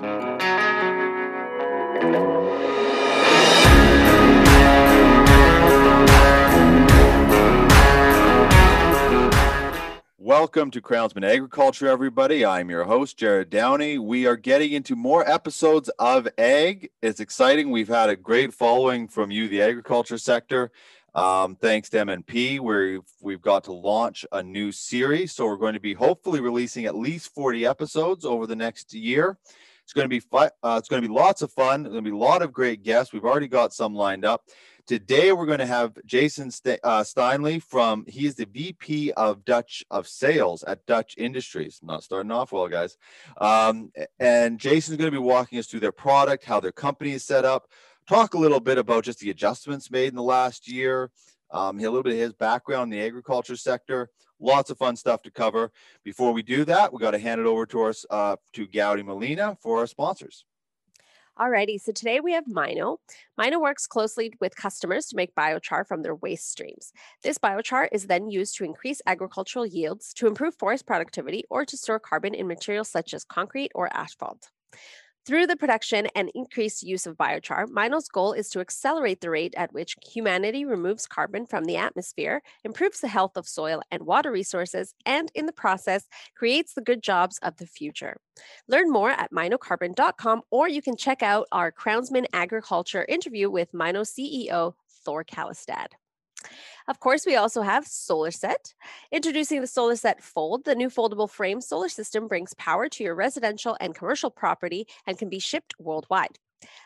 Welcome to Crownsmen Agriculture, everybody. I'm your host, Jared Downey. We are getting into more episodes of Ag. It's exciting. We've had a great following from you, the agriculture sector. Um, thanks to MNP, where we've got to launch a new series. So we're going to be hopefully releasing at least 40 episodes over the next year. It's going to be fun. Uh, it's going to be lots of fun. There's going to be a lot of great guests. We've already got some lined up. Today we're going to have Jason St- uh, Steinley from. He is the VP of Dutch of Sales at Dutch Industries. Not starting off well, guys. Um, and Jason's going to be walking us through their product, how their company is set up. Talk a little bit about just the adjustments made in the last year. Um, a little bit of his background in the agriculture sector. Lots of fun stuff to cover. Before we do that, we got to hand it over to us uh, to Gowdy Molina for our sponsors. Alrighty, so today we have Myno. Myno works closely with customers to make biochar from their waste streams. This biochar is then used to increase agricultural yields, to improve forest productivity, or to store carbon in materials such as concrete or asphalt. Through the production and increased use of biochar, Myno's goal is to accelerate the rate at which humanity removes carbon from the atmosphere, improves the health of soil and water resources, and in the process, creates the good jobs of the future. Learn more at mynocarbon.com, or you can check out our Crownsmen Agriculture interview with Myno CEO Thor Kallestad. Of course, we also have SolarSet. Introducing the SolarSet Fold, the new foldable frame solar system brings power to your residential and commercial property and can be shipped worldwide.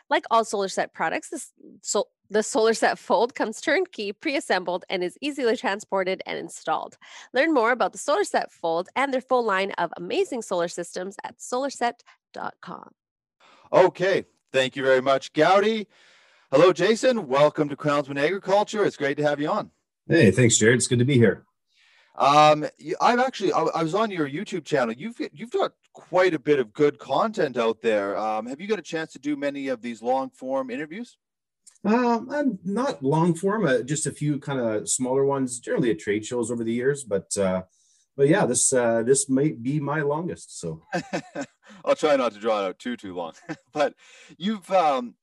Like all SolarSet products, this, so, the SolarSet Fold comes turnkey, pre-assembled, and is easily transported and installed. Learn more about the SolarSet Fold and their full line of amazing solar systems at solarset.com. Okay, thank you very much, Gowdy. Hello, Jason. Welcome to Crownsmen Agriculture. It's great to have you on. Hey, thanks, Jared. It's good to be here. Um, I've actually I, I, was on your YouTube channel. You've you've got quite a bit of good content out there. Um, have you got a chance to do many of these long form interviews? Um, I'm not long form, uh, just a few kind of smaller ones, generally at trade shows over the years. But uh, but yeah, this uh, this might be my longest. So I'll try not to draw it out too too long. but you've um,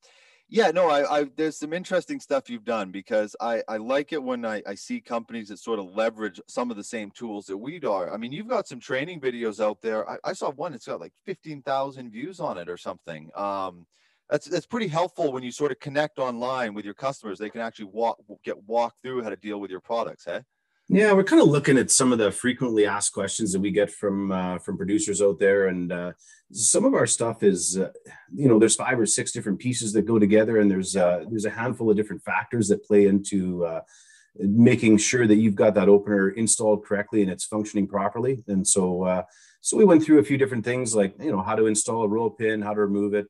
yeah, no, I, I there's some interesting stuff you've done because I I like it when I, I see companies that sort of leverage some of the same tools that we are. I mean, you've got some training videos out there. I, I saw one it's got like fifteen thousand views on it or something. Um, that's that's pretty helpful when you sort of connect online with your customers. They can actually walk get walk through how to deal with your products. Hey. Yeah, we're kind of looking at some of the frequently asked questions that we get from uh, from producers out there, and uh, some of our stuff is, uh, you know, there's five or six different pieces that go together, and there's uh, there's a handful of different factors that play into uh, making sure that you've got that opener installed correctly and it's functioning properly. And so, uh, so we went through a few different things like you know how to install a roll pin, how to remove it,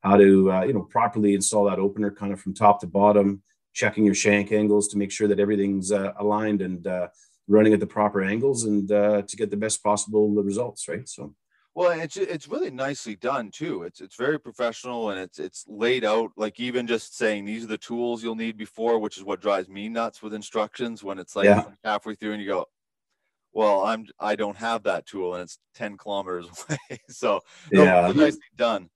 how to you know properly install that opener kind of from top to bottom checking your shank angles to make sure that everything's uh, aligned and uh, running at the proper angles and uh, to get the best possible results right? So. Well it's it's really nicely done too. It's it's very professional and it's it's laid out like even just saying these are the tools you'll need before which is what drives me nuts with instructions when it's like yeah. halfway through and you go well i'm i don't have that tool and it's 10 kilometers away. So no, yeah. nicely done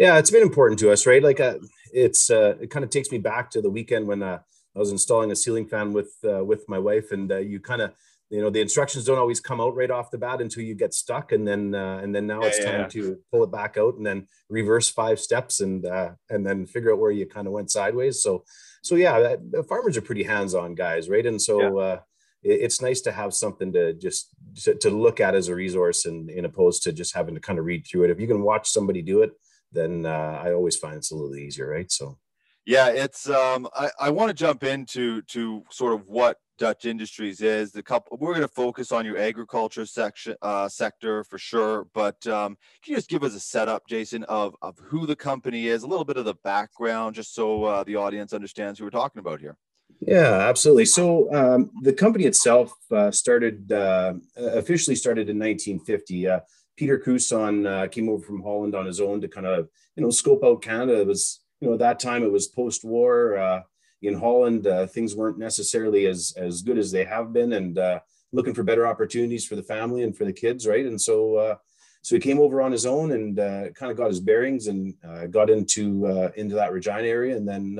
yeah it's been important to us right like uh, it's uh, it kind of takes me back to the weekend when uh, I was installing a ceiling fan with uh, with my wife, and uh, you kind of you know the instructions don't always come out right off the bat until you get stuck, and then uh, and then now yeah, it's time yeah. to pull it back out and then reverse five steps and uh, and then figure out where you kind of went sideways. So so yeah, the farmers are pretty hands on guys, right? And so. Yeah. It's nice to have something to just to, to look at as a resource, and in opposed to just having to kind of read through it. If you can watch somebody do it, then uh, I always find it's a little easier, right? So, yeah, it's. Um, I, I want to jump into to sort of what Dutch Industries is. The couple we're going to focus on your agriculture section uh, sector for sure, but um, can you just give us a setup, Jason, of of who the company is, a little bit of the background, just so uh, the audience understands who we're talking about here. Yeah, absolutely. So um, the company itself uh, started uh, officially started in 1950. Uh, Pieter Cruson uh, came over from Holland on his own to kind of, you know, scope out Canada. It was, you know, that time it was post-war uh, in Holland. Uh, things weren't necessarily as as good as they have been, and uh, looking for better opportunities for the family and for the kids, right? And so, uh, so he came over on his own and uh, kind of got his bearings and got into into that Regina area, and then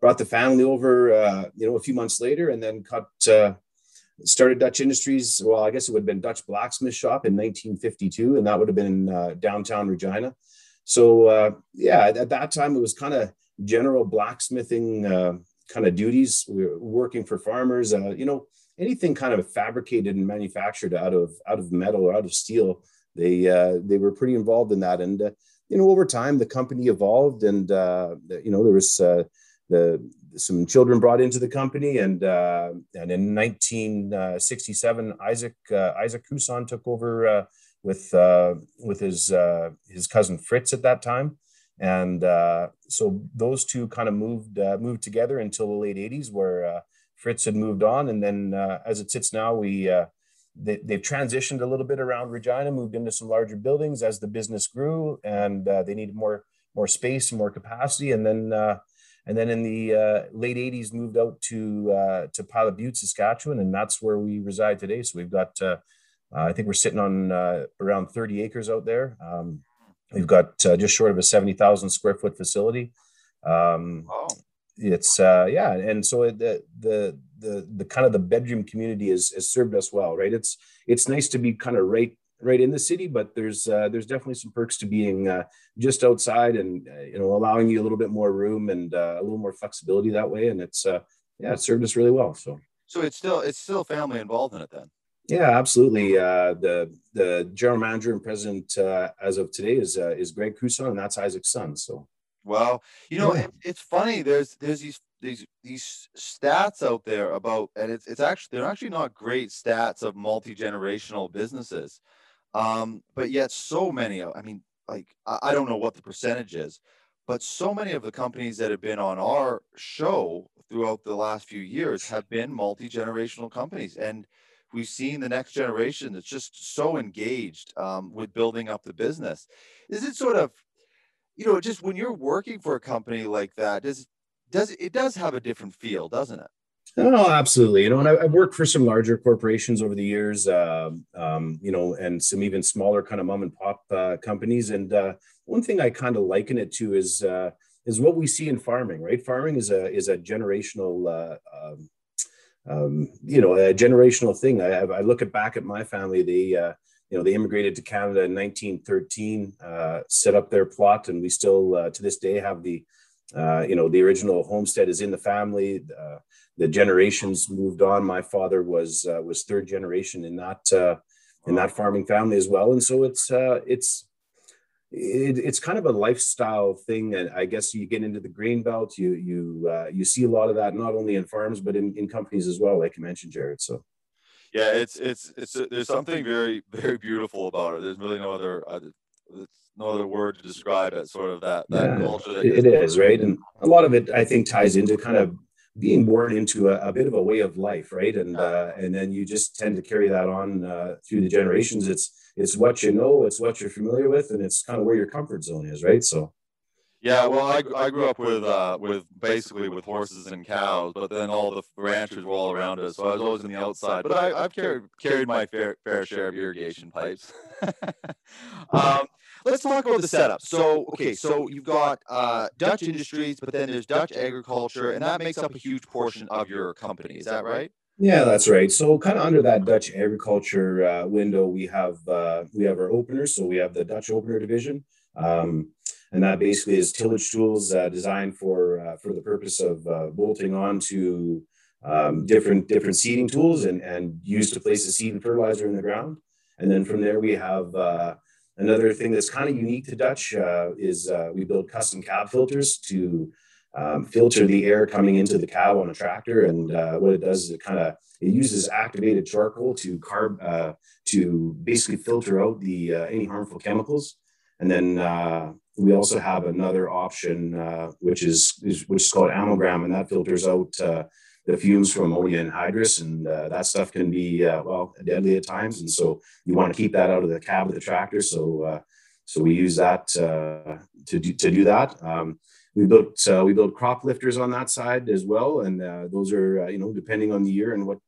brought the family over. You know, a few months later, and then cut started Dutch Industries. Well, I guess it would have been Dutch Blacksmith Shop in 1952, and that would have been in downtown Regina. So yeah, at that time it was kind of general blacksmithing kind of duties. We were working for farmers. you know, anything kind of fabricated and manufactured out of out of metal or out of steel they uh, they were pretty involved in that, and uh, you know over time the company evolved, and uh, you know there was uh, the some children brought into the company, and uh, and in 1967 uh, Isaac uh, Isaac Cruson took over uh, with uh, with his his cousin Fritz at that time. And so those two kind of moved moved together until the late 80s, where Fritz had moved on, and then as it sits now, we they, have transitioned a little bit around Regina, moved into some larger buildings as the business grew, and uh, they needed more more space and more capacity. And then uh, and then in the uh, late '80s, moved out to uh, to Pilot Butte, Saskatchewan, and that's where we reside today. So we've got, uh, uh, I think we're sitting on around 30 acres out there. Um, we've got just short of a 70,000 square foot facility. Um, oh. It's yeah, and so the the the the kind of the bedroom community has, has served us well, right? It's it's nice to be kind of right right in the city, but there's uh, there's definitely some perks to being uh, just outside and uh, you know allowing you a little bit more room and uh, a little more flexibility that way. And it's uh, yeah, it served us really well. So so it's still it's still family involved in it then. Yeah, absolutely. Uh, the the general manager and president as of today is is Greg Cruson, and that's Isaac's son. So well, you know, it, it's funny. There's there's these these these stats out there about, and it's it's actually they're actually not great stats of multi generational businesses, um, but yet so many. I mean, like I, don't know what the percentage is, but so many of the companies that have been on our show throughout the last few years have been multi generational companies, and we've seen the next generation that's just so engaged um, with building up the business. Is it sort of you know, just when you're working for a company like that, does does it does have a different feel, doesn't it? Oh, absolutely. You know, and I, have worked for some larger corporations over the years, uh, um, you know, and some even smaller kind of mom and pop uh, companies. And uh, one thing I kind of liken it to is uh, is what we see in farming. Right, farming is a is a generational. Uh, um, um, you know, a generational thing. I, I look at back at my family. They uh, you know, they immigrated to Canada in 1913, uh, set up their plot, and we still, to this day, have the, you know, the original homestead is in the family. Uh, the generations moved on. My father was uh, was third generation in that uh, in that farming family as well, and so it's it's it, it's kind of a lifestyle thing, and I guess you get into the grain belt, you you you see a lot of that not only in farms but in, in companies as well, like you mentioned, Jared. So yeah, it's it's it's there's something very very beautiful about it. There's really no other uh, no other word to describe it. Sort of that that yeah, culture. That it is right, and a lot of it I think ties into kind of being born into a, a bit of a way of life, right? And uh, and then you just tend to carry that on uh, through the generations. It's it's what you know, it's what you're familiar with, and it's kind of where your comfort zone is, right? So yeah, well, I, I grew up with uh, with basically with horses and cows, but then all the ranchers were all around us, so I was always in the outside. But I, have carried carried my fair fair share of irrigation pipes. um, let's talk about the setup. So, okay, so you've got uh, Dutch Industries, but then there's Dutch Agriculture, and that makes up a huge portion of your company. Is that right? Yeah, that's right. So, kind of under that Dutch agriculture uh, window, we have uh, we have our openers. So we have the Dutch opener division. Um, and that basically is tillage tools uh, designed for uh, for the purpose of uh, bolting onto um, different different seeding tools and and used to place the seed and fertilizer in the ground. And then from there we have uh, another thing that's kind of unique to Dutch uh, is uh, we build custom cab filters to um, filter the air coming into the cab on a tractor. And what it does is it kind of it uses activated charcoal to carb to basically filter out the any harmful chemicals. And then uh, we also have another option, uh, which is, is, which is called Amalgam, and that filters out uh, the fumes from ammonia anhydrous, and uh, that stuff can be uh, well deadly at times. And so you want to keep that out of the cab of the tractor. So uh, so we use that to do, to do that. Um, we built we built crop lifters on that side as well, and those are you know depending on the year and what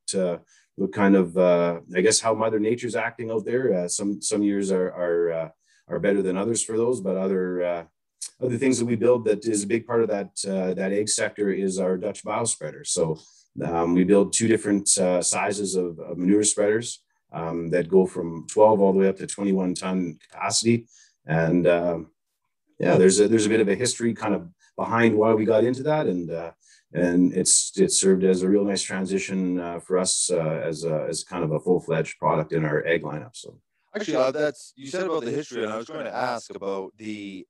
what kind of uh, I guess how Mother Nature's acting out there. Uh, some some years are are uh, are better than others for those, but other uh, other things that we build that is a big part of that uh, that ag sector is our Dutch bio spreader. So um, we build two different uh, sizes of, of, manure spreaders um, that go from 12 all the way up to 21 ton capacity. And um, yeah, there's a, there's a bit of a history kind of behind why we got into that, and uh, and it's it served as a real nice transition uh, for us uh, as a, as kind of a full fledged product in our ag lineup. So. Actually, uh, that's you said about the history, and I was going to ask about the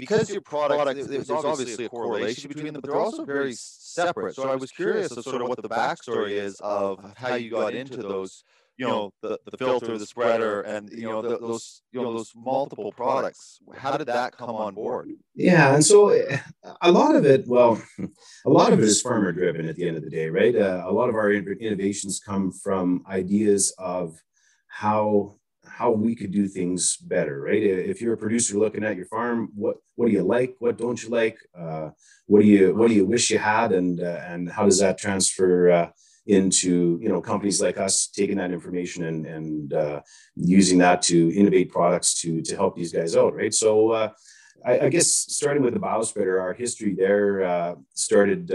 because your product, there's obviously a correlation between them, but they're also very separate. So I was curious of sort of what the backstory is of how you got into those, you know, the, the filter, the spreader, and you know the, those you know those multiple products. How did that come on board? Yeah, and so eh, a lot of it, well, a lot of it is farmer driven at the end of the day, right? Uh, a lot of our innovations come from ideas of how how we could do things better, right? If you're a producer looking at your farm, what what do you like? What don't you like? Uh, what do you what do you wish you had? And uh, and how does that transfer uh, into you know companies like us taking that information and and uh, using that to innovate products to to help these guys out, right? So. Uh, I, I, guess starting with the biospreader, our history there uh, started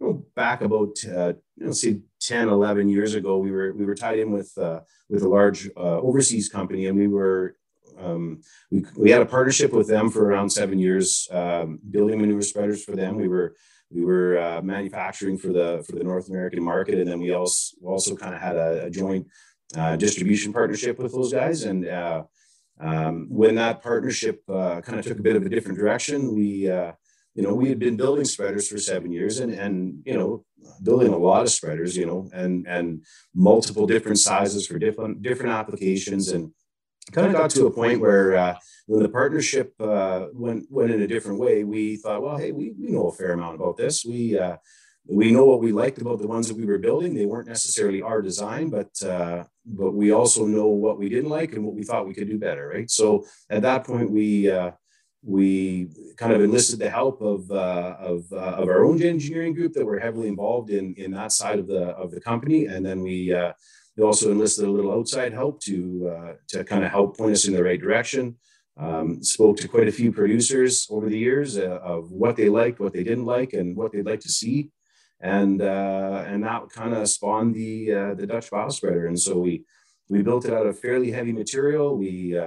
know, back about you know say 10, 11 years ago, we were we were tied in with uh, with a large uh, overseas company, and we were um, we, we had a partnership with them for around seven years, um, building manure spreaders for them. We were we were uh, manufacturing for the for the North American market, and then we also also kind of had a, a joint uh, distribution partnership with those guys. And uh, um, when that partnership uh, kind of took a bit of a different direction, we you know, we had been building spreaders for seven years and, and, you know, building a lot of spreaders, you know, and, and multiple different sizes for different, different applications. And kind of got to a point where uh, when the partnership uh, went, went in a different way, we thought, well, hey, we, we know a fair amount about this. We, uh, we know what we liked about the ones that we were building. They weren't necessarily our design, but uh, but we also know what we didn't like and what we thought we could do better, right? So at that point, we uh, we kind of enlisted the help of, uh, of, uh, of our own engineering group that were heavily involved in, in that side of the, of the company. And then we, uh, we also enlisted a little outside help to, uh, to kind of help point us in the right direction. Um, spoke to quite a few producers over the years uh, of what they liked, what they didn't like, and what they'd like to see. And, uh, and that kind of spawned the, the Dutch bio spreader. And so we, we built it out of fairly heavy material. We,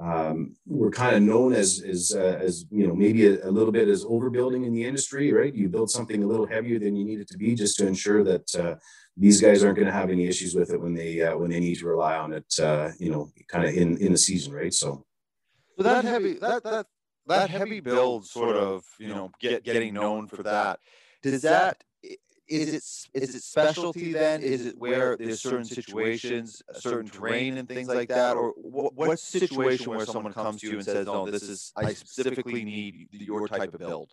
um, we're kind of known as as uh, as you know maybe a, a, little bit as overbuilding in the industry, right? You build something a little heavier than you need it to be just to ensure that uh, these guys aren't going to have any issues with it when they uh, when they need to rely on it, uh, you know, kind of in in the season, right? So, so that heavy that that that heavy build sort of you know get getting known for that. Does that is it is it specialty then? Is it where there's certain situations, certain terrain and things like that, or what, what situation where someone comes to you and says, "No, this is I specifically need your type of build"?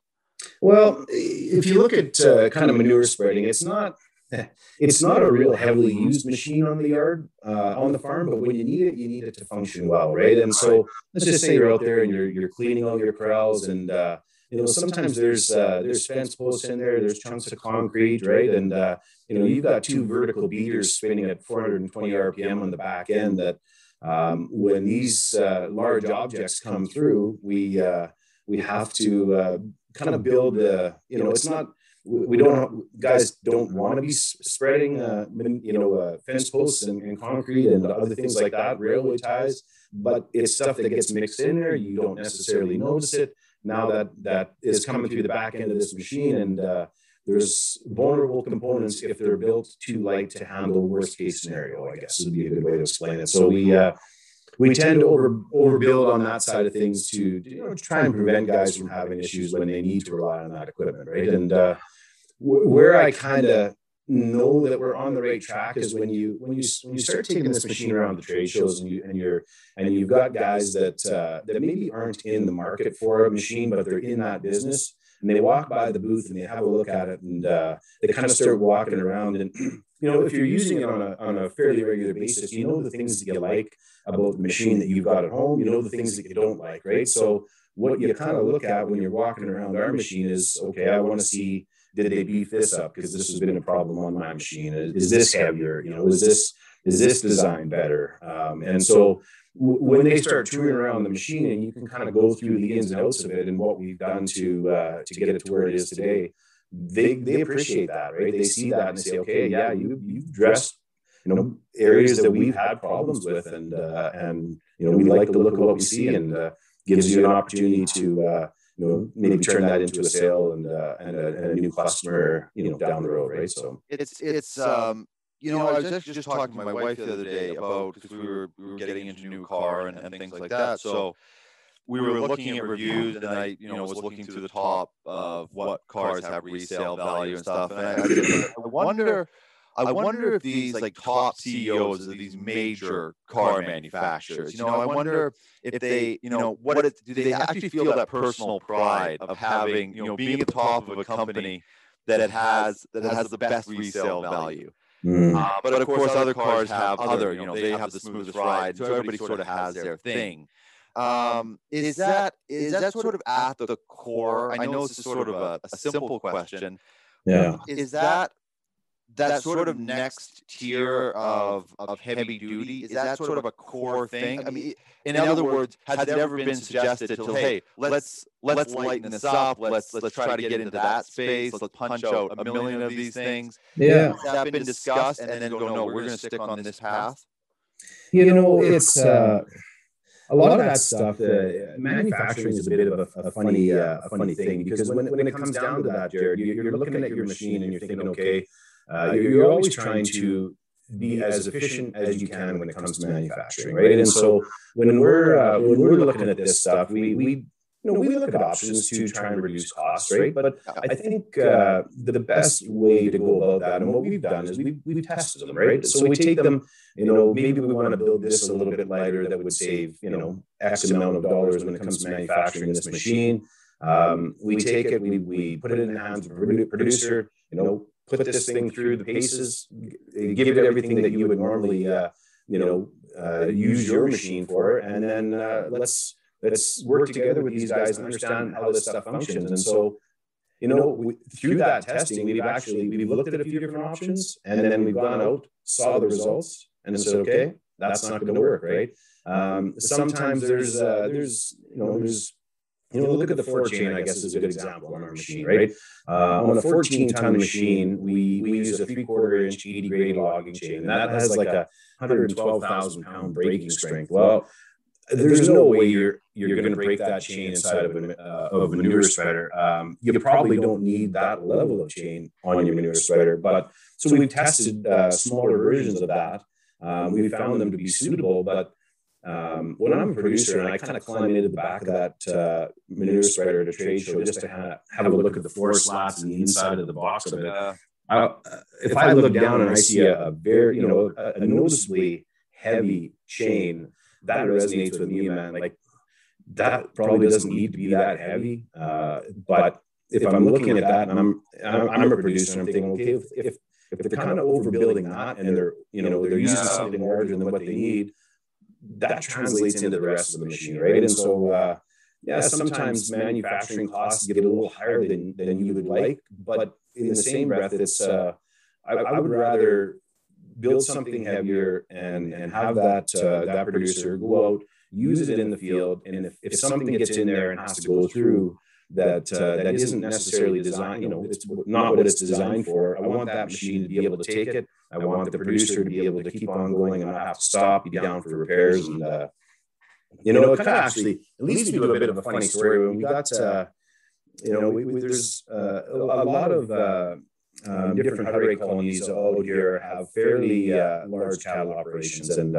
Well, if you look at uh, kind of manure spreading, it's not it's not a real heavily used machine on the yard uh, on the farm, but when you need it, you need it to function well, right? And so let's just say you're out there and you're you're cleaning all your corrals and uh, you know, sometimes there's uh, there's fence posts in there, there's chunks of concrete, right? And uh, you know, you've got two vertical beaters spinning at 420 RPM on the back end. That um, when these uh, large objects come through, we uh, we have to uh, kind of build a, you know, it's not we don't guys don't want to be spreading uh, you know uh, fence posts and, and, concrete and other things like that railway ties but it's stuff that gets mixed in there you don't necessarily notice it now that that is coming through the back end of this machine and uh, there's vulnerable components if they're built too light to handle worst case scenario i guess would be a good way to explain it. So we uh, we tend to over overbuild on that side of things to you know, try and prevent guys from having issues when they need to rely on that equipment right? And uh, where i kind of know that we're on the right track is when you when you when you start taking this machine around the trade shows and you and you're and you've got guys that uh, that maybe aren't in the market for a machine but they're in that business and they walk by the booth and they have a look at it and uh, they kind of start walking around and you know if you're using it on a on a fairly regular basis you know the things that you like about the machine that you've got at home you know the things that you don't like right? So what you kind of look at when you're walking around our machine is okay i want to see did they beef this up because this has been a problem on my machine? Is, is this heavier? You know, is this is this design better? Um, and so when they start touring around the machine and you can kind of go through the ins and outs of it and what we've done to uh, to get it to where it is today, they they appreciate that, right? They see that and they say, okay, yeah, you you've addressed you know areas that we've had problems with, and uh, and you know we like the look of what we see, and uh, gives you an opportunity to uh, you know maybe turn that into a sale and uh, and, a, and a new customer, you know, down the road, right? So it's it's um you know, I was just, just talking to my wife the other day about because we were we were getting into a new car and, and things like that. So we were looking at reviews, and I, you know, was looking through the top of what cars have resale value and stuff. And I, I wonder, I wonder if these like top CEOs of these major car manufacturers, you know, I wonder if they, you know, what it, do they actually feel that personal pride of having, you know, being at the top of a company that it has that it has the best resale value. Mm. Uh, but, but of course, other cars have other, you know, they have the smoothest ride. So everybody sort of has their thing. Um, is that is that sort of at the core? I know this is sort of a, a simple question. Yeah. Is that that sort of next tier of, of heavy duty? is that sort of a core thing? i mean in, in other words has it ever been suggested to hey let's let's lighten this up. let's let's try to get into that space. let's punch out a million of these things. yeah. Has that been discussed? and then go no we're going to stick on this path. you know it's uh a lot, of that stuff, uh, manufacturing is a bit of a, a funny, uh, a funny thing because when, when it comes down to that, Jared, you're looking at your machine and you're thinking, okay, uh, you're, you're always trying to be as efficient as you can when it comes to manufacturing, right? And so when we're uh, when we're looking at this stuff, we we you know, we look at options to try and reduce costs, right? But I think uh, the best way to go about that, and what we've done is we've, we've tested them, right? So we take them, you know, maybe we want to build this a little bit lighter that would save, you know, X amount of dollars when it comes to manufacturing this machine. Um, we take it, we, we put it in the hands of a producer, you know, put this thing through the paces, give it everything that you would normally, uh, you know, uh, use your machine for, and then uh, let's let's work together with these guys and understand how this stuff functions. And so, you know, we, through that testing, we've actually we've looked at a few different options, and then we've gone out, saw the results, and said, okay, that's not going to work, right? Um, sometimes there's uh, there's you know there's you know, look at the floor chain, I guess, is a good example on our machine, right? Uh, on a 14 ton machine, we, we use a three quarter inch 80 grade logging chain, and that has like a 112,000 pound breaking strength. Well, there's no way you're you're going to break that chain inside of a, uh, of a manure spreader. Um, you probably don't need that level of chain on your manure spreader. But so we've tested uh, smaller versions of that. Um, we found them to be suitable, but um, when I'm a producer and I kind of climb into the back of that uh, manure spreader at a trade show just to have, have a look at the four slats and the inside of the box of it, uh, I, if I look down and I see a, a very, you know, a, a, noticeably heavy chain, that resonates with me, man. Like that probably doesn't need to be that heavy. Uh, but if I'm looking at that and I'm, I'm, I'm a producer I'm thinking, okay, if, if, if they're kind of overbuilding that and they're, you know, they're using something larger than what they need, that translates into the rest of the machine, right? And so, uh, yeah, sometimes manufacturing costs get a little higher than, than you would like, but in the same breath, it's uh, I, I would rather build something heavier and and have that uh, that producer go out, use it in the field, and if, if something gets in there and has to go through that uh, that isn't necessarily designed, you know, it's not what it's designed for. I want that machine to be able to take it. I want the producer to be able to keep on going and not have to stop, be down for repairs. And, uh, you know, it kind of actually it leads me to a bit of a funny story. When we got, uh, you know, we, we, there's uh, a, a lot of uh, um, different Hutterite colonies out here have fairly uh, large cattle operations. And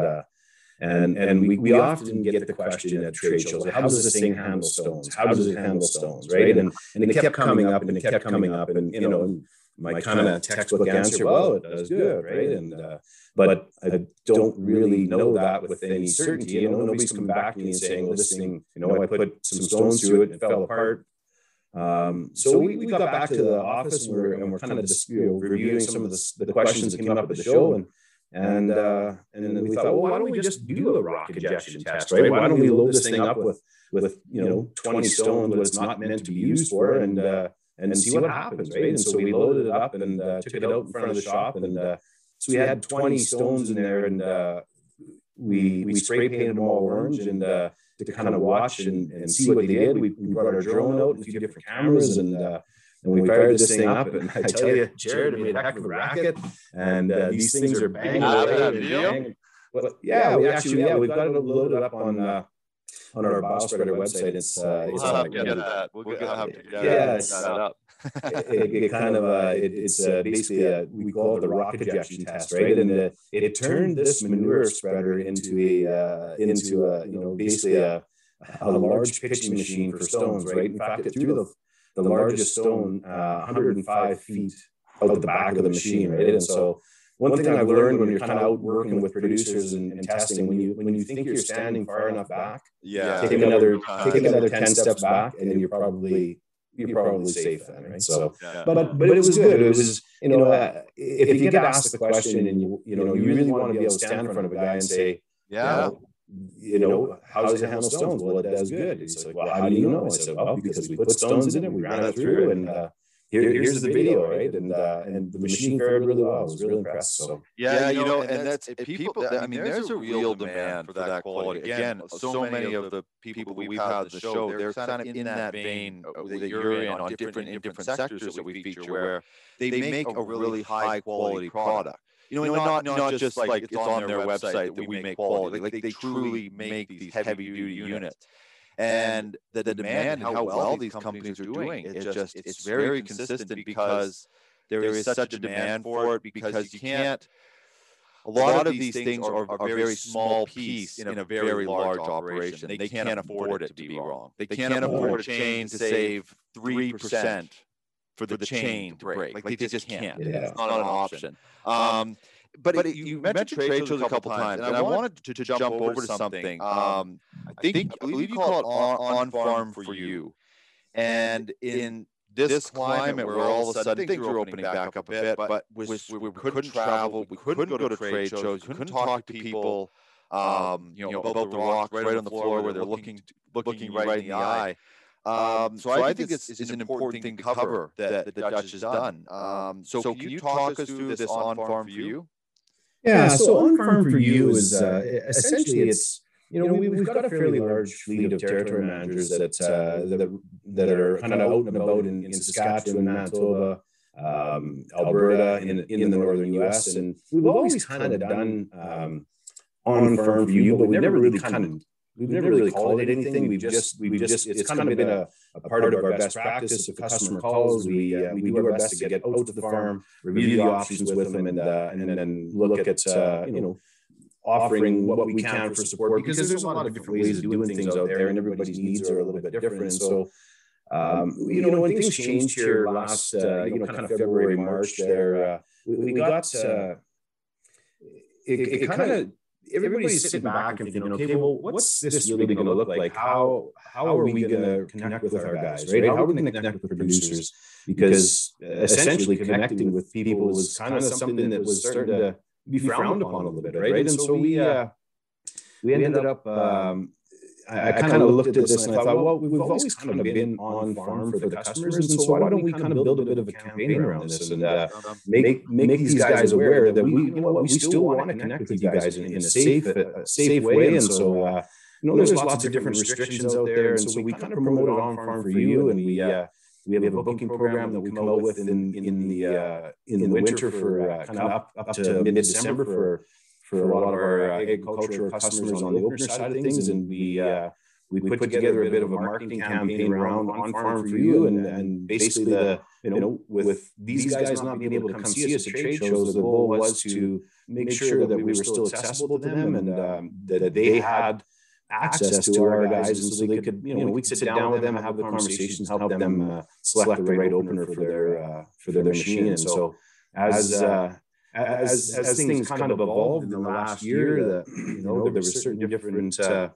and, and we, we often get the question at trade shows, how does this thing handle stones? How does it handle stones, right? And, and it kept coming up and it kept coming up. And, you know, my kind of textbook answer, well, it does good, right? And, uh, but I don't really know that with any certainty. You know, nobody's come back to me and saying, well, this thing, you know, I put some stones through it and it fell apart. Um, so we, we got back to the office and we're, and we're kind of just, you know, reviewing some of the, the questions that came up at the show. And and uh, and then we thought, well, why don't we just do a rock injection test, right? Why don't we load this thing up with with you know 20 stones, what it's not meant to be used for, and uh, and see what happens, right? And so we loaded it up and uh, took it out in front of the shop, and uh, so we had 20 stones in there, and uh, we we spray painted them all orange, and uh, to kind of watch and, and see what they did. We, we brought our drone out, and a few different cameras, and uh, and we fired this thing up. And I tell you, Jared made a heck of a racket, and uh, these things are banging away. Well, yeah, we actually, yeah, we've got it loaded up on. Uh, on our biospreader website. It's uh, it's we'll have to get that. We'll get, have to get yeah, it's, that up. it, it, kind of uh, it, it's uh, basically a, we call it the rock ejection test, right? And uh, it turned this manure spreader into a uh, into a you know basically a, a large pitching machine for stones, right? In fact, it threw the the largest stone uh, 105 feet out the back of the machine, right? And so one thing I've learned when you're kind of out working with producers and, and testing, when you when you think you're standing far enough back, yeah, take another take another ten steps back, and then you're probably you're probably safe then, right? So, yeah. but but it was good. It was you know uh, if, if you get asked the question and you you know you really want to be able to stand in front of a guy and say, yeah. You know, how does it handle stones? Well, it does good. He's like, well, how do you know? I said, well, because we put stones in it, we ran it through, and uh, here, here's, the video, right? And uh, and the machine fared really well. I was really impressed. So yeah, you know, and that's people. I mean, there's a real demand for that quality. Again, so many of the people we've had on the show, they're kind of in that vein that you're in on different in different sectors that we feature, where they make a really high quality product. You know, not not just like it's on their website that we make quality. Like they truly make these heavy duty units and the, the demand and how well these companies are doing it's just it's very consistent because there is such a demand for it because you can't a lot of these things are a very small piece in a very large operation. They can't afford it to be wrong. They can't afford a chain to save three percent for the chain to break. Like they just can't. It's not an option. Um, but, but it, you, you, mentioned, mentioned trade shows a couple times, and, and I wanted to, to, jump over to something. Um, I think I believe you call it on, on farm for you, and in this climate where all of a sudden things are opening back up a bit, but we, we, couldn't travel, we couldn't go to trade shows, we couldn't talk to people, um, you know, about the rocks right on the floor where they're looking looking right in the eye. Um, so, so, I, think it's, it's, an important thing to cover that, that the Dutch has done. Um, so, so, can you talk us through this on-farm view? Yeah, so on farm for you is uh, essentially it's you know we, we've got a fairly large fleet of territory managers that uh, that, that are kind of out and about in, in Saskatchewan, Manitoba, um, Alberta, in in the northern U.S. And we've always kind of done um, on farm for you, but we've never really kind of We've never really called it anything. We've just, we've just, it's kind of been a, a part of our best practice. If a customer calls, we, uh, we do our best to get out to the farm, review the options with them, and, uh, and then look at, uh, you know, offering what we can for support because there's a lot of different ways of doing things out there and everybody's needs are a little bit different. And so, um, you know, when things changed here last, uh, you know, kind of February, March there, uh, we, we got, uh, it, it kind of everybody's sitting back and thinking, okay, well, what's this really going to look like? How how are we going to connect with our guys, right? How are we going to connect with the producers? Because essentially, connecting with people was kind of something that was starting to be frowned upon a little bit, right? And so we uh, we ended up um, I, I kind of looked at this and I thought, well, we've always kind of been on farm for the customers, and so why don't we kind of build a bit of a campaign around this and uh, make make these guys aware that we, you know what, we still want to connect with you guys in, in a safe, a safe way, and so. Uh, you know, there's, lots of different restrictions out there, and so we kind of promote it on farm for you, and we uh, we have a booking program that we come out with in in the uh, in the winter for uh, kind of up up to mid December for for a lot of our agricultural customers on the opener side of things, and we uh, we put together a bit of a marketing campaign around on farm for you, and, and basically the you know with these guys not being able to come see us at trade shows, the goal was to make sure that we were still accessible to them and um, that they had access to our guys, and so they could, you know, we could sit down with them, have the conversations, help them uh, select the right opener for their uh, for their machine. And so, as uh, as, as, as things kind of evolved in the last year, that you know there were certain different uh,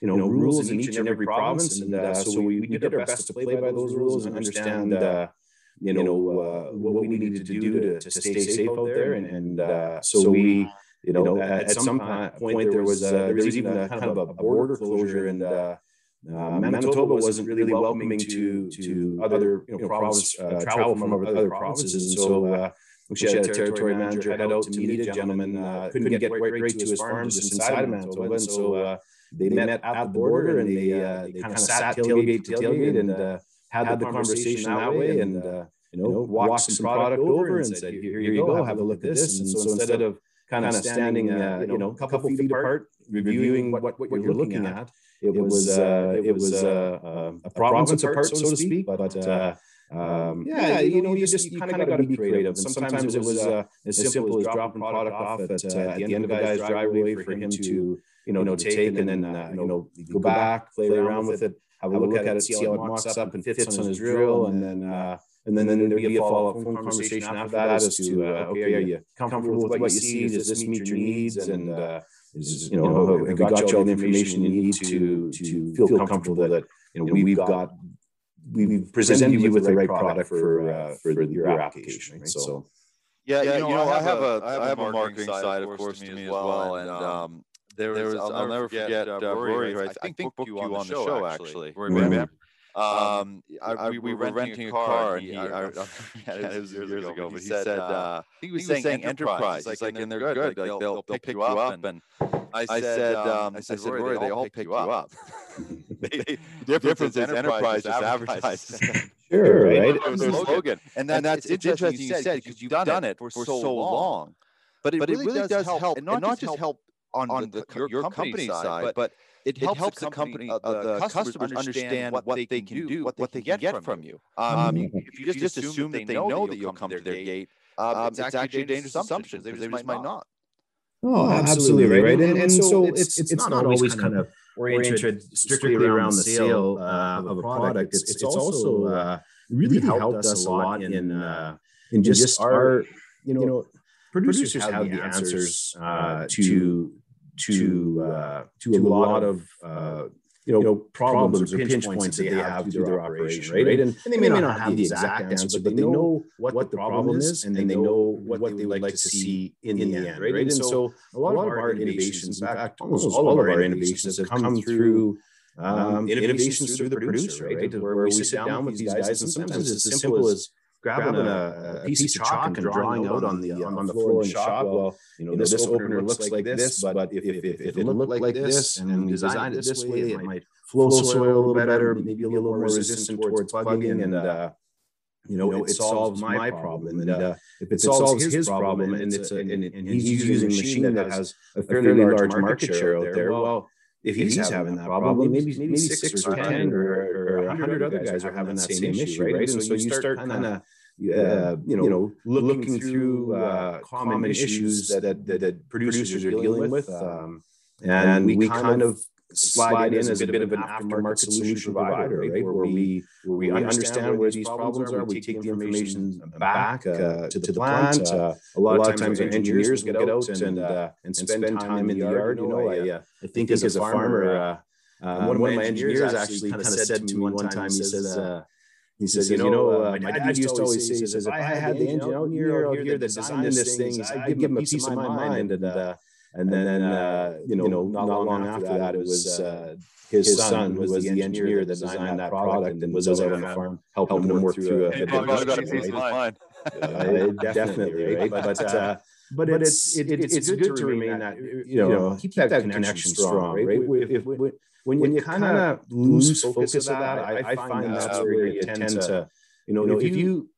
you know rules in each and every province, and uh, so we, we did our best to play by those rules and understand uh, you know uh, what we needed to do to, to stay safe out there, and, and uh, so we. You know, at, at some point, there was uh, there was even a kind of a border closure, and uh, Manitoba wasn't really welcoming to to other you know province uh, travel from other provinces, and so uh, we had a territory manager head out to meet a gentleman. Uh, couldn't get right, right to his farm just inside of Manitoba, and so uh, they met at the border and they uh, they kind of sat tailgate to tailgate and uh, had the conversation that way and. Uh, you know, walked some product over and said, "Here you go, have a look at this." And so instead of kind of standing, uh, you know, a couple feet apart, reviewing what, what, what you're looking at, it was uh, it was uh, a province apart, so to speak. But uh, um, yeah, you know, you just you kind of got to be creative. And sometimes it was uh, as simple as dropping product off at, uh, at the end of a guy's driveway for him to you know to take and then uh, you know go back, play around with it, have a look at it, see how it mocks up and fits on his drill, and then. Uh, and then, then there'd be a follow-up phone conversation after that as to, uh, okay, are you comfortable with what you see? Does this meet your needs? And, uh, is, you know, have we got you all the information you need to, to feel comfortable that, you know, we've got, we've presented you with the right product for, uh, for your application, right? So. Yeah, you know, you know I have a, I have a marketing side, of course, to me as well. And, um, there was, I'll never forget, uh, Rory, I think booked you on the show, actually. Rory um, I, we, we, were renting a car. And he, I, I, it was years ago, but he said, uh, he was saying, saying enterprise. He's like, and they're good. Like, they'll, they'll, they'll pick you up. And I said, um, I said, Rory, they all pick you up. the difference is enterprise is advertised. Sure, right? It was a slogan. And that's it's interesting you said because you've done it for so long. But it really does help, and not just help on your company side, but it helps, it helps the company, uh, the, customers, customers understand what, what they can do, what they can get from you. Um, um, if you just assume that they know that you'll come to their gate, um, um, it's actually a dangerous assumption. They just might not. Oh, absolutely, right. And, and so it's it's, it's not always kind of oriented strictly around the sale uh, of a product. It's it's also uh, really helped us a lot in uh, in just our you know producers have the answers uh, to to uh, to a lot of uh, you know, you know problems, or pinch points that they have through their operation, right? right? And, and, they may, may not have the exact answer, but they know what, what the problem is, and they know what they would like to see in the end, right? And so a lot of our innovations, in fact, almost all of our innovations have come through um, innovations through the producer, right? Where we sit down with these guys, and sometimes it's as simple as grabbing, grabbing a, a, piece, piece of chalk and drawing out on the on, on the floor in the shop. Well, you know, this, this opener looks like this, but if, if, if, if it looked like this and designed it this way, it might flow soil a little bit better, maybe a little more resistant towards plugging, and uh, you know, it, solves my problem. And uh, if it solves his problem, and it's a, and, and he's using a machine that has a fairly large market share out there, well if he's, he's having, that problem, maybe, maybe six, six or ten or, or, or 100 other guys are having that same issue, right? And so you start kind of uh, you, know, you know, looking, looking through uh, uh common issues that, that, that, producers are dealing with. Um, and we kind of slide in as a bit of an aftermarket solution provider, right? Where we where we understand where these problems are, we take the information back uh, uh to the plant. Uh, a lot of times, our engineers will get out and uh, and spend time in the yard. You know, I, I think as a farmer, one of my engineers actually kind of said to me one time, he says. He says, you know, uh, my dad used to always say, he says, if I had the engine out here, out here that designed this thing, I'd give him a piece of my mind. And, uh, and then, uh, you know, not long after that, it was his son who was the engineer that designed that product and was out on the farm helping him work through a bit Definitely, right? But, uh, but it's it, it's, it's good to remain that you know keep that connection strong, right? If, if, when, when you, kind of lose focus of that, I, I find that's where you tend to, you know, if you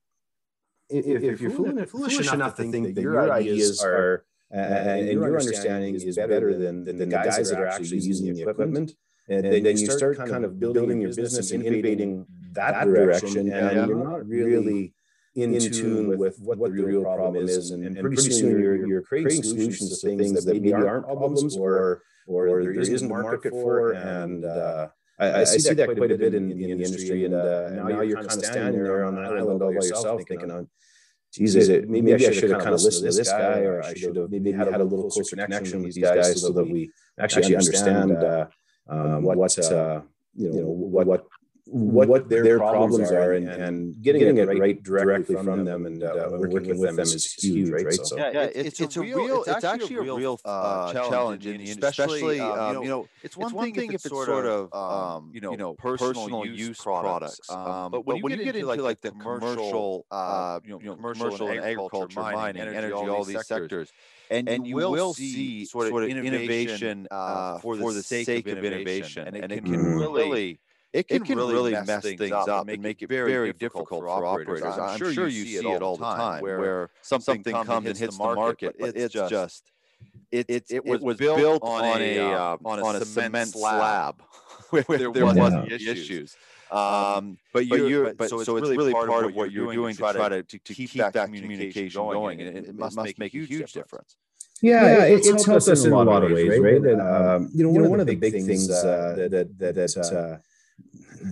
if, if, if you're foolish, foolish enough to think that your ideas are uh, and, your understanding is better than, than the guys that are actually using the equipment, and then, then you start kind of building your business and innovating that direction, and you're not really in tune with what the real problem is, and, and pretty soon you're, you're creating solutions to things that maybe aren't problems or or, or there, there isn't a market for, and uh, I, I, see, see that quite a bit in, in the industry. And, uh, now, now, you're kind of standing there on an island all by yourself, thinking, on, "Geez, maybe, maybe I should have kind of listened to this guy, or I should have maybe had a little closer connection with these guys, so that we actually understand uh, um, what uh, you know what what what, what their, their problems, are and, and getting, getting, it right, right directly from them and uh, working with them is huge, right? So, yeah, yeah it's, it's, a real, it's actually a real uh, uh challenge, and especially, um, um, you know, it's one thing if it's sort of, um, you know, personal use products, but when you get into like the commercial, uh, you know, commercial and agriculture, mining, energy, all these sectors, and, and you, will, will see sort of innovation uh, uh, for, the sake of innovation, and it, can really it can, it can really, really, mess, things up and make it very, very difficult, difficult for operators. I'm, I'm sure, sure you see it all the time where, where something, something comes and hits the market, but it's, it's just it, it, it, was, was built, built on a uh, on a, on a cement slab where, there, there wasn't issues. issues. Um, um, but you're, but, but so, it's, really, really part, of what you're doing to try to, to, to keep, keep that communication going, and it, it must make a huge difference. difference. Yeah, yeah it's, it's, helped, helped us in a lot of ways, right? And, um, you know, one, one of the big things uh, that that that uh,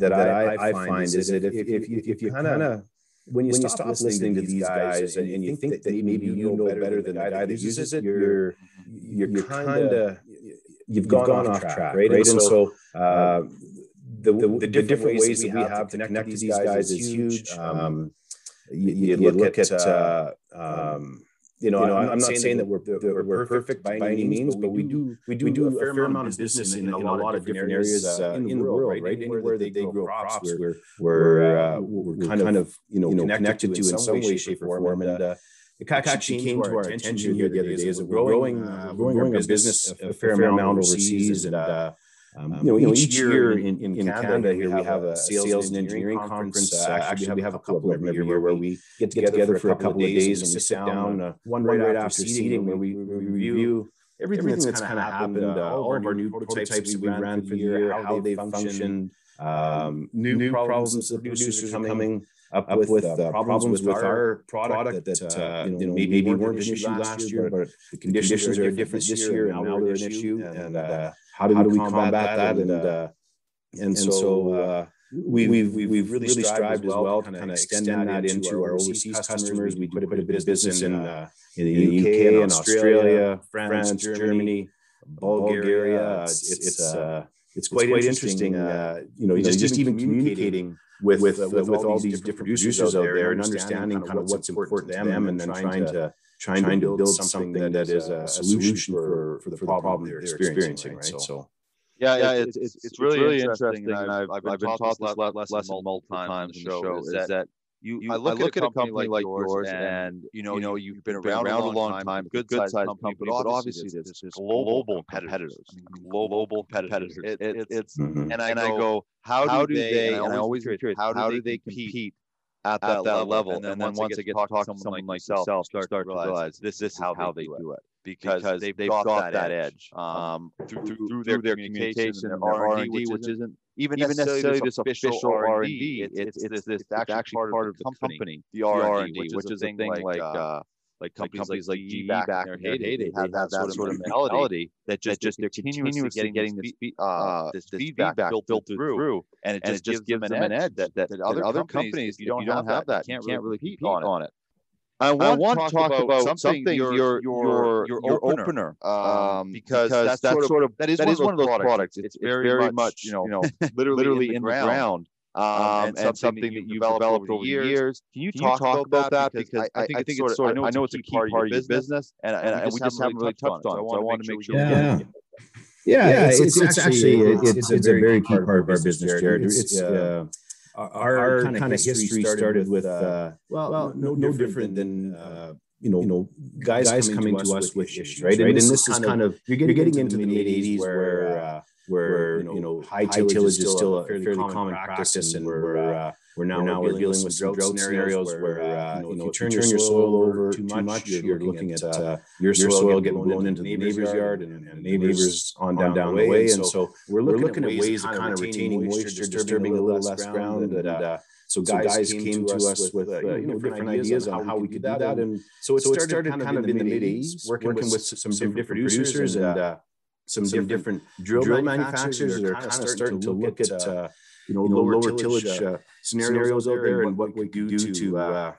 that I, I, find is that if, if you if you kind of when you when stop, listening to these guys and, and you think that maybe you know better than the guy that uses it, you're you're, you're kind of you've gone, gone off track, right? right? And so uh, uh, the, the, the, different, different ways that we have to connect to these guys is huge. Um, um, you, you, look, look at, uh, um, you know, you know I'm, I'm, not saying, saying that, we're, that we're, we're perfect by any means, but we do we do, we do a fair amount of business in, in, a, lot of different areas uh, in the world, right? right? Anywhere that they grow crops, we're we're uh, we're kind of you know connected to in some way, shape, or form, and. Uh, it actually came to our attention here the other day is that we're growing, uh, growing our business a fair amount overseas, and uh, um, you, know, each, each year in, in, in Canada, Canada here we have a sales and engineering conference. Uh, actually, we have a couple of them every year where we get together for a couple of days and we sit down, uh, one right after seating, where we, we review everything, everything that's kind of happened, uh, uh, all of our new prototypes we ran for the year, how they function, um, new problems that producers are coming up, up with, with uh, problems, with, our product, that, that uh, you know, maybe, maybe weren't an issue last year, but the conditions are different this year, and now they're an issue. And uh, how do we, how do we combat, combat, that? And, and, uh, and so uh, we, we've, we've, we've really strived as well to kind of extend that into our overseas customers. We do quite a bit of business in, uh, in the UK and Australia, France, Germany, Bulgaria. It's, it's, uh, it's quite, quite interesting, uh, you know, just, just even communicating with with, uh, with, with all these different producers out there and understanding kind of what's important to them and then trying to trying, trying to build something that, that is a, a solution for, for the problem they're experiencing, right? So, yeah, yeah, it's, it's, it's, really, really interesting, and I've, I've been taught this lesson multiple times in the show, is that you, you I, look I look, at a company, like, yours, and, and you know, you know, you've been around, around a long time, good sized company, company, but obviously there's, there's global competitors, global competitors. It, it, it's mm-hmm. and I go, how, how do they? And I always curious, how do they compete at that, at that level. level. And then, and then once, I get to talk, to someone, like yourself, start, start to realize this, this is how, how they do it. Because, because they've, they've got, got, that edge um, um through, through, through, their, their communication and their R&D, which isn't even necessarily this official R&D. It's, it's, it's, it's actually part of the company, the R&D, which is a thing like uh, uh like companies, companies like, like GE back, back in their heyday, they, had that, that sort of mentality that just, that just they're continuously, getting, getting this, feed, uh, uh, this, this feedback, feedback filtered through, and it just, and it just gives, them an edge that, that, that other, other companies, you don't, have that, you can't, really compete on it. I want, I want, to talk, about, about something, your your your, your, your opener, um, um, because, because that's, that's sort of that is, that is one of those products. products. It's, it's, very, very much you know, literally, literally in the ground um, um, and, something, something that, you've developed, developed over years. years. Can you, Can talk, you talk, about that? Because I, I, think, I think it's sort of, I know it's a key part of your business, and, and, and we just haven't really touched on it. So I want to make sure. Yeah. Yeah, yeah, it's, it's, it's actually it's, it's, a very key part of our business, Jared. It's uh, our, our kind of history started with uh, well, no, no different than uh, you know, you know, guys, guys coming, to us with issues, right? And, this is kind of you're getting into the mid '80s where where, you know, high tillage is still a fairly common practice, and we're uh, uh, we're now, now we're dealing with some drought scenarios where, uh, uh, you know, if you turn your soil over too much, you're looking at uh, uh, your soil getting blown into the neighbor's yard and neighbors on down down the way. And so we're looking at ways of kind of retaining moisture, disturbing a little less ground. And so guys came to us with you know different ideas on how we could do that. And so it started kind of in the mid 80s, working with some different producers and some, some different, drill, drill manufacturers, that are kind of starting to look at, uh, uh, you know, lower, lower tillage, tillage uh, scenarios out there and what we do to, uh,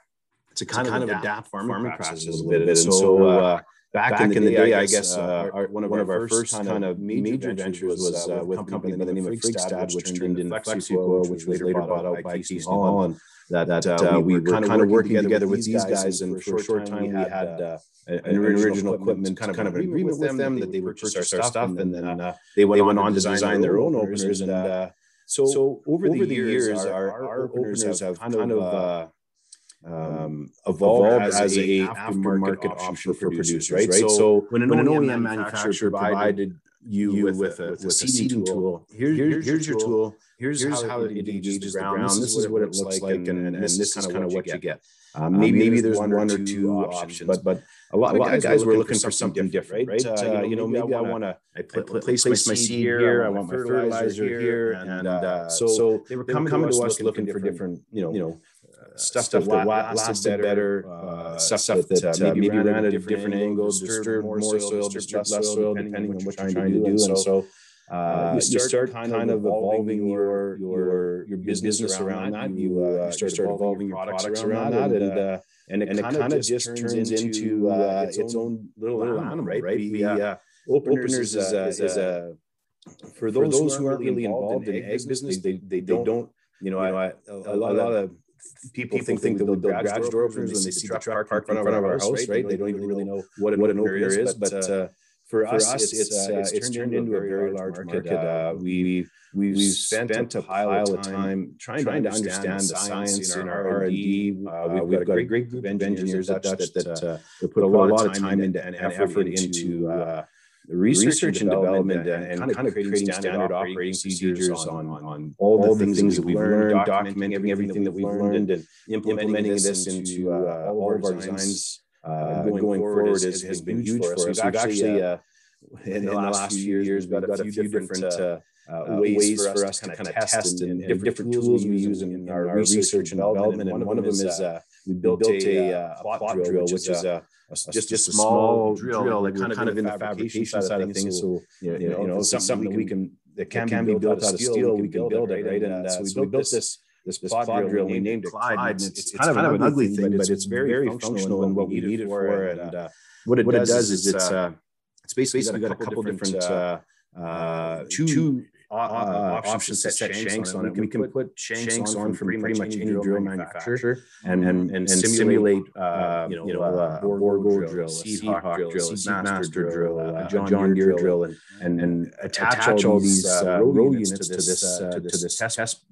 to kind, to kind of adapt farming practices a little bit. And so, uh, back, back in the day, I guess uh, our, one of one our, of our first kind of major ventures was uh, with a company by the name of Friggstad, which turned into FlexiCoil, which was later bought out by Keystone Hall. That, that uh, uh, we were kind of working together with these guys, and for a short time we had uh, uh, an original equipment kind of an agreement with them that they would purchase our stuff, and then uh, they went on to design their own openers. And so over the years, our openers have kind of um, um evolved, as, as a aftermarket option for producers, right? right? So, when an, when an OEM manufacturer provided you, with, with, a, with a seeding tool, here, here's, here's your tool, here's, here's how, it engages the ground, this is what it looks like, and, and, and this is kind of what you get. Um, maybe, maybe there's one or two options, but but a lot, a lot of guys were looking for something different, right? Uh, you know, maybe I want to place my seed here, I want my fertilizer here, and so they were coming to us looking for different, you know, stuff, stuff that, that lasted better, uh, stuff, stuff that, that uh, maybe ran at a different, different angle, disturbed more soil, disturbed less soil, depending on what you're trying to do. And so uh, you, start you start kind of evolving your your your business around that. You uh, uh you start evolving your products around that, and uh, uh, and it kind of just turns into uh, its own little animal, right? We openers is a for those who aren't really involved in ag business, they they don't you know, I, a, lot of people, people think, think that build garage door openers when they see the truck parked in front of our house, right? They don't even really know what an, what an opener is, but uh, for, for us, it's, it's, uh, it's turned into a very large market. Uh, we we've, we've spent, spent a pile of time trying, trying to understand the science in our R and D. Uh, we've, we've got a great group of engineers at Dutch that, that uh, put a lot of time into and effort into uh, research, research and development, and, and, kind of creating standard, operating procedures on, on, on all, the, all the things, things that we've learned, documenting everything that we've learned, and implementing this into uh, all of our designs uh, going, going forward has, has been huge for us. We've actually, uh, in the last few years, we've got a few different uh, uh, ways, for us to kind of test and, and different tools we use in, in our research and development. And one of them is uh, we built a, a plot drill, which is a a, just, a small, drill, drill that kind, kind of in the fabrication side of things. So, you know, you know something, that we can that can, be built out of steel. We can build it, right? And uh, so we built this this plot drill. We named it Clyde. It's, it's, it's kind of an ugly thing, but it's very functional in what we need it for. And uh, what it does is it's uh, it's basically got a couple different two uh, uh, options to set shanks on it. We can put shanks on from pretty much any drill manufacturer and and and simulate uh, you know uh, Gold drill, Seedhawk drill, Seedmaster drill, a John Deere drill, and and and attach all these row units to this to this test test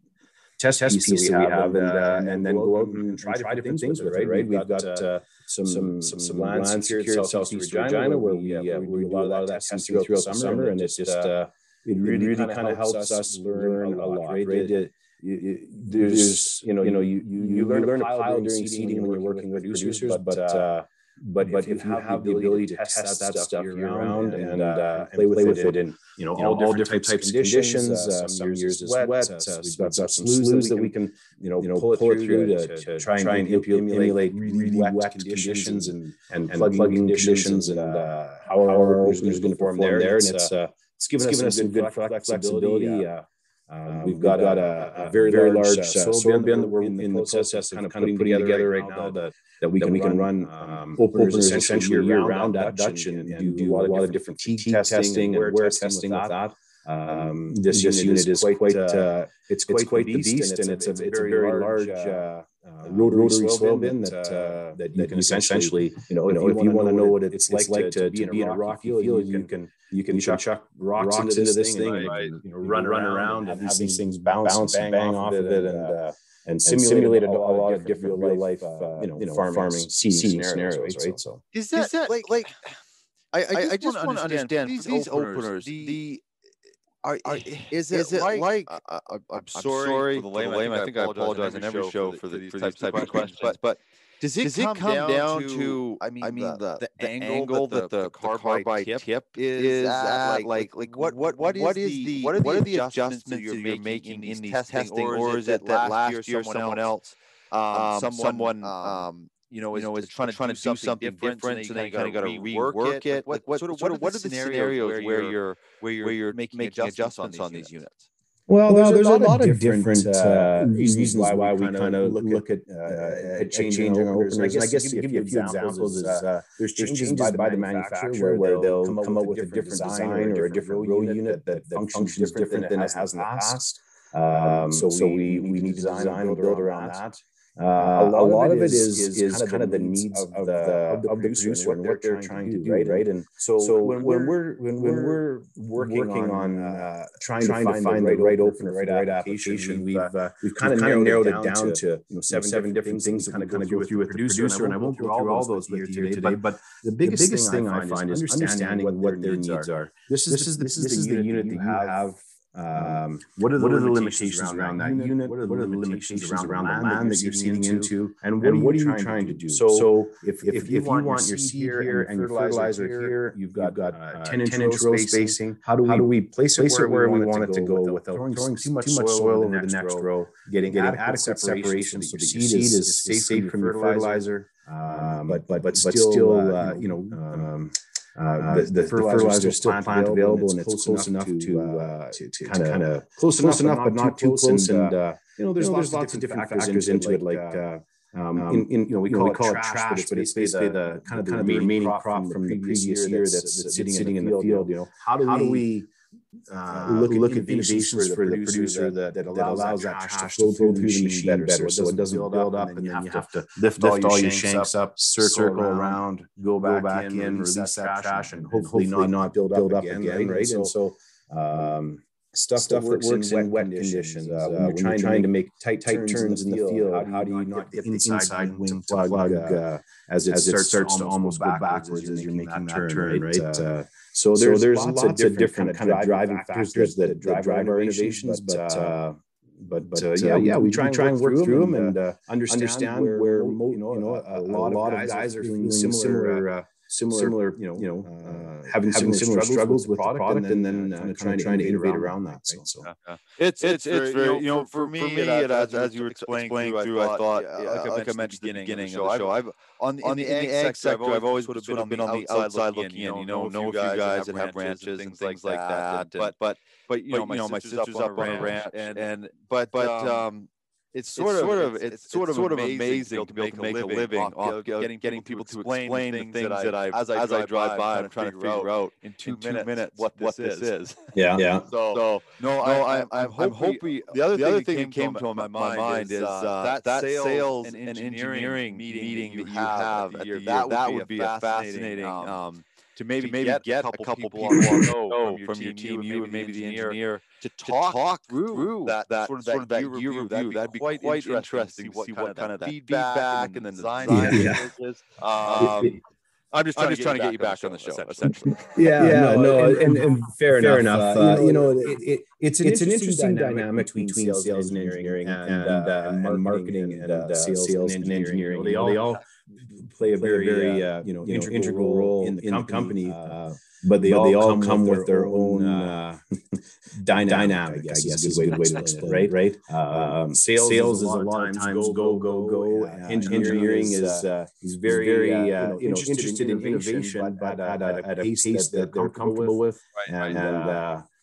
piece, piece that we have, and, uh, and then go out and try, try different things with it, right? We've got uh, some, some, some, some land secured Southeast Regina, where we, uh, we do a lot of that testing throughout the summer, and it's just, uh, it really, really kind of helps us learn a lot, right? right? It, it, there's, you know, you know, you you, you learn, learn a pile during seeding when you're working with producers, but uh, but but if you have the ability to test that stuff year round and uh, uh play with it in you know all different types of conditions, uh, uh some years is wet, so we've got some sloughs that we can you know pull it through to try and emulate really wet conditions and and plugging conditions and uh, how our openers going to perform there, and it's it's given us, some good flexibility. Uh, um, we've got, got a, a, very, very large uh, soil bin that we're in the process of kind of putting together right now that, that we can, we can run um, openers essentially year round at Dutch and, and do a lot of different fatigue testing and wear testing with that. Um, this, this unit is quite, uh, it's quite, quite the beast, and it's a, it's a very large uh, uh, rotary, rotary soil bin that uh, that you can essentially, you know, if you, you want to know what it's, like, like to, to, be in a rocky field, you, you can you can chuck, chuck rocks, rocks into this thing, and, and you know, run run around and have these things bounce, bounce and bang off of it, and uh, and simulated a, lot of different real life, uh, you know, farming seeding scenarios, right? So is that like like I I just want to understand these openers the are, are, is it, is it like, like I, am sorry, sorry, for the lame. I think I apologize in every show for, the, for, these type of questions, but, but does it, does come, it come down, down to, I mean, I mean the, the, the angle that the, the, carbide, carbide tip, tip is at? Like, like, what, what, what, what is the, what are the, what are the adjustments that you're making in these testing, or is it that last year someone else, um, someone, um, you know, is, you know, is trying to trying to do something different, and then you kind of got to rework it. Like, what, what, sort of, what, are the scenarios where you're where you're where you're making adjustments on these units? Well, well there's, there's, a lot, of different, different uh, uh reasons why, why we kind of look, look at, uh, uh, at changing, changing our openers. And I guess to give you a few examples, is, uh, there's changes by the, by the manufacturer where, they'll come up with a different design or a different row unit that, that functions different than it has in the past. Um, so we, we need to design and build around that. Uh, a, lot of it is is, is kind, of the needs of, of the of the, of the producer and what they're trying to do, right? Right. And so, so when, when we're when, when we're working, working on uh, uh trying, trying to find, find the right opener, the right application, we've uh, we've kind of narrowed, narrowed it down to you know seven seven different things to kind of kind of go through with the producer, and I won't go through all those with you today. But the biggest thing I find is understanding what their needs are. This is this is the unit that you have um, what are the, what are the limitations, limitations around, around that unit? What are the, what are the limitations, around, the land that you're seeding into? And what, and what are you trying to do? So, so if, if, if, you, want you want your seed here and your fertilizer here, you've got, you've got uh, 10 inch, 10 inch row spacing. How do we, how do we place it where, we want it to go without throwing too much soil over the next row, getting adequate separation so the seed is safe from your fertilizer, um, but but still, uh, you know, um, uh, the, the, the fertilizer is still plant, available, and it's close, enough to uh, to, to kind of close, enough, but not too close. And uh, you know, there's, you know, there's lots, of different factors into it, like. Uh, um, um, in, in, you know, we call, it, trash, trash but it's basically the, the kind of the, remaining crop from the previous year that's, that's sitting in the field. You know, how do we uh, look, at look at innovations for the producer that, that, allows, that allows that trash to flow through the machine better, better. So it doesn't build up, and then you have to lift all your shanks up, circle around, go back in, release that trash, and hopefully not build up again, right? And so um, stuff, stuff that works, in, wet, conditions. Uh, when, uh, you're, trying, trying to make tight, tight turns, in the field, how, how do you not get the inside wing to plug uh, as it starts to almost go backwards as you're making that turn, right? So there's, so there's lots, lots, of different, different kind of driving factors, factors that, that, drive, drive our innovations, but, but uh, but, but uh, yeah, yeah, we, we try, try and work through them and, uh, understand, understand where, where you know, you know a, a, lot, a lot of guys are feeling similar, similar uh, similar, similar, you know, you know, uh, having, having similar, struggles, struggles with, the product, and then, and then uh, trying, trying to innovate around that. Right? So, yeah. it's it's it's very, you know, for, me, it, as, as you were explaining through, I thought, like I mentioned at the beginning of the show, I've on the, in the ag sector, I've always sort of been on the outside looking in. You know, know a few guys that have ranches and things like that. But but but you know, my sister's up on a ranch, and but but um it's sort, it's of, sort of it's, it's sort of sort of amazing to be able to make a living off getting getting people to explain the things that I as I, as I drive by I'm trying to figure out in two minutes what this is. Yeah, yeah. So no, I I'm hoping the other the other thing that came to my mind is uh, that sales and engineering meeting that you have at the year that would be a fascinating um to maybe, to maybe get, get, a couple, couple people, people on know from, your team, you and maybe the engineer, to talk, to talk through that, that sort of that, sort of that year review. That'd be, that'd be quite, quite interesting, to see what, kind of that feedback and then design yeah. is. Um, I'm just trying, I'm just to, trying to get you back on the show, essentially. yeah, yeah, no, no and, and, and fair, fair enough. Uh, you know, it, it, it's an, it's an interesting dynamic between sales and engineering and, and, uh, and marketing and, uh, sales and engineering. They all play a very, very uh, uh, you know, integral, integral role in the, in company, the company uh, but they, but all, they all come, come with their, own uh, dynamic, dynamic, I guess, I guess is a good way to explain it, right? Right. Um, sales, sales is a lot of times go, go, go. Uh, engineering is uh, is very, very you know, interested in innovation, but at a pace that they're comfortable with, and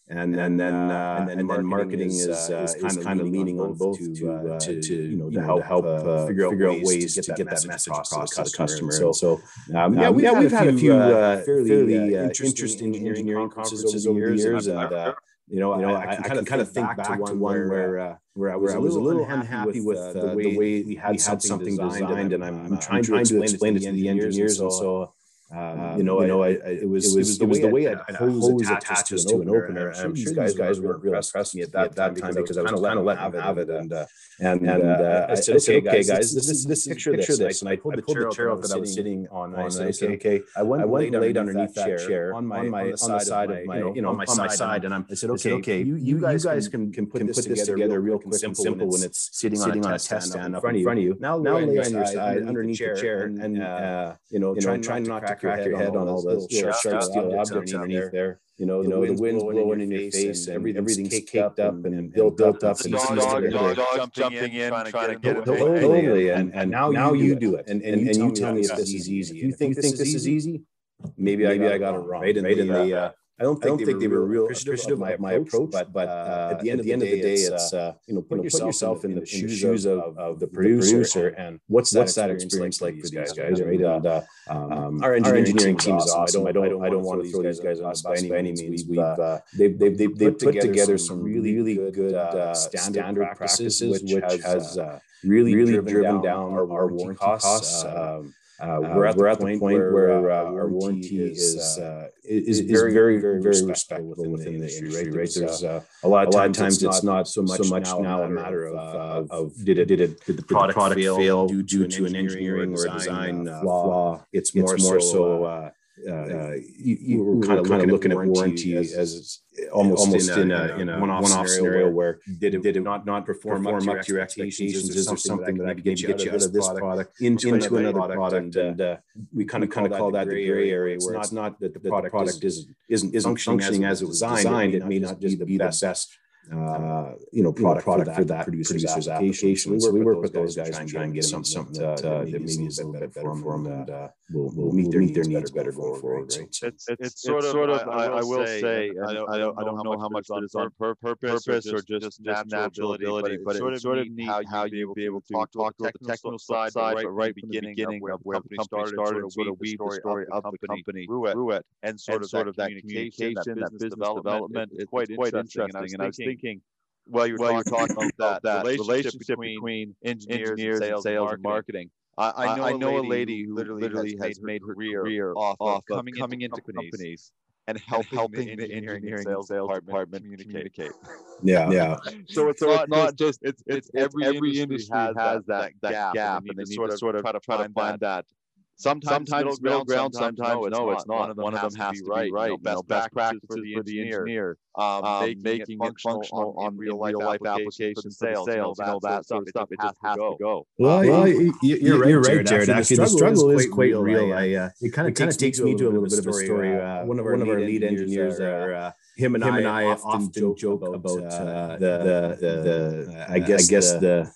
and and then uh, uh, and then, and then marketing is, uh, is, kind, of kind of leaning on both to, to, to, to you know to help, help uh, figure, out ways, ways to get, that, message across, to the customer. So, so um, yeah, we've, yeah, we've had a few fairly, fairly interesting engineering conferences over the years, and you know, you know, I, I, I can kind of think back, to one where uh, where I was, where I was a little unhappy with uh, the, way, the way we had, something designed, and I'm, I'm trying, to explain it to the engineers, and so um, you know, you know, I, I, it was it was, it was the way, I hose attaches to an opener. I'm sure these guys weren't real impressed me at that, that time because I was kind of letting have it, and uh, and and uh, I said, okay, guys, this is this picture this, and I pulled the chair up that I was sitting on. I said, okay, I went and laid underneath that chair on my on my on the side of my you know on my side, and I'm I said, okay, okay, you guys can can put this together real quick and simple when it's sitting on a test stand up in front of you. Now lay on your side underneath the chair, and you know, trying not to crack your head on all those sharp, sharp steel objects underneath there. You know, you know, the wind's blowing in your face and everything's caked up and built up and dog jumping in, trying to get it. Totally, and and now you do it, and and you tell me if this is easy. If you think this is easy, maybe I got it wrong, right? And the I don't think, they, were real appreciative of my approach, but, but uh, uh at the end, of, the day, it's, uh, uh, you know, put yourself in the shoes of, the producer and what's that experience like for these guys, right? Uh, and um, um, our engineering team is awesome. I don't, I don't I don't want to throw these guys on the bus by any means. We've, they've, they've, they've put together some really, really good standard practices, which has really, really driven down our warranty costs. Um, uh, we're, at, we're at the point where, where uh, our warranty is uh, is, is, very, very, very, very respectable within, within the industry. Right? There's, there's uh, a lot of times, times it's not so much, so much now a matter of, of, of did it did it did the product, product fail due to, an engineering or design flaw? It's it's more so uh, uh, you, you were kind of looking, looking, at warranty as, as almost, almost in, a, in a, in a one-off, one-off scenario, where, did it, did it not, not perform, perform up, to your expectations? Is there something that I could get you out of this product into, into another product? And uh, we kind of kind of call that the gray area, where it's not that the product isn't isn't functioning as it was designed. It may not just be the best uh, you know, product, product for that, for that producer's, producer's application. So we work with those guys and try and get them something that, uh, that maybe is a little bit better for them and uh, will will meet their meet their needs better going forward. Right? It's it's sort of I, I will say I don't I don't I don't know how much it is on purpose or just just natural ability, but it's sort of neat how you be able to talk talk about the technical side, but right beginning of where the company started, sort of weave the story of the company through it, and sort of sort of that communication, that business development. It's quite interesting, and I was thinking thinking, well, you're, well, talking, you're talking about that, relationship, relationship between, between engineers, engineers, and sales, and, sales and marketing. I, I, know, I know a lady who literally, literally has, made her career off, off of coming, coming into, companies, companies and help, helping the engineering, engineering sales, sales department, department communicate. Yeah, yeah. so it's so not, not just it's it's, it's every, every industry has, has that, that gap, and they need to sort of try to find that Sometimes, sometimes middle ground, sometimes, sometimes no, it's not. One of them, One of them has, to be right. right. You know, best, best practices for the, for the engineer, um, um, making, making it functional on, on real life applications, sales, sales, you know, that sort of stuff. It just has to go. Well, well you're right, you're right, Jared. Actually, the struggle is quite real. I, uh, it kind of takes me to a little bit of a story. Uh, one of our lead engineers are uh, him and, him I, and I often, often joke, about, about uh, uh, the, the, the, uh, I guess, I guess the,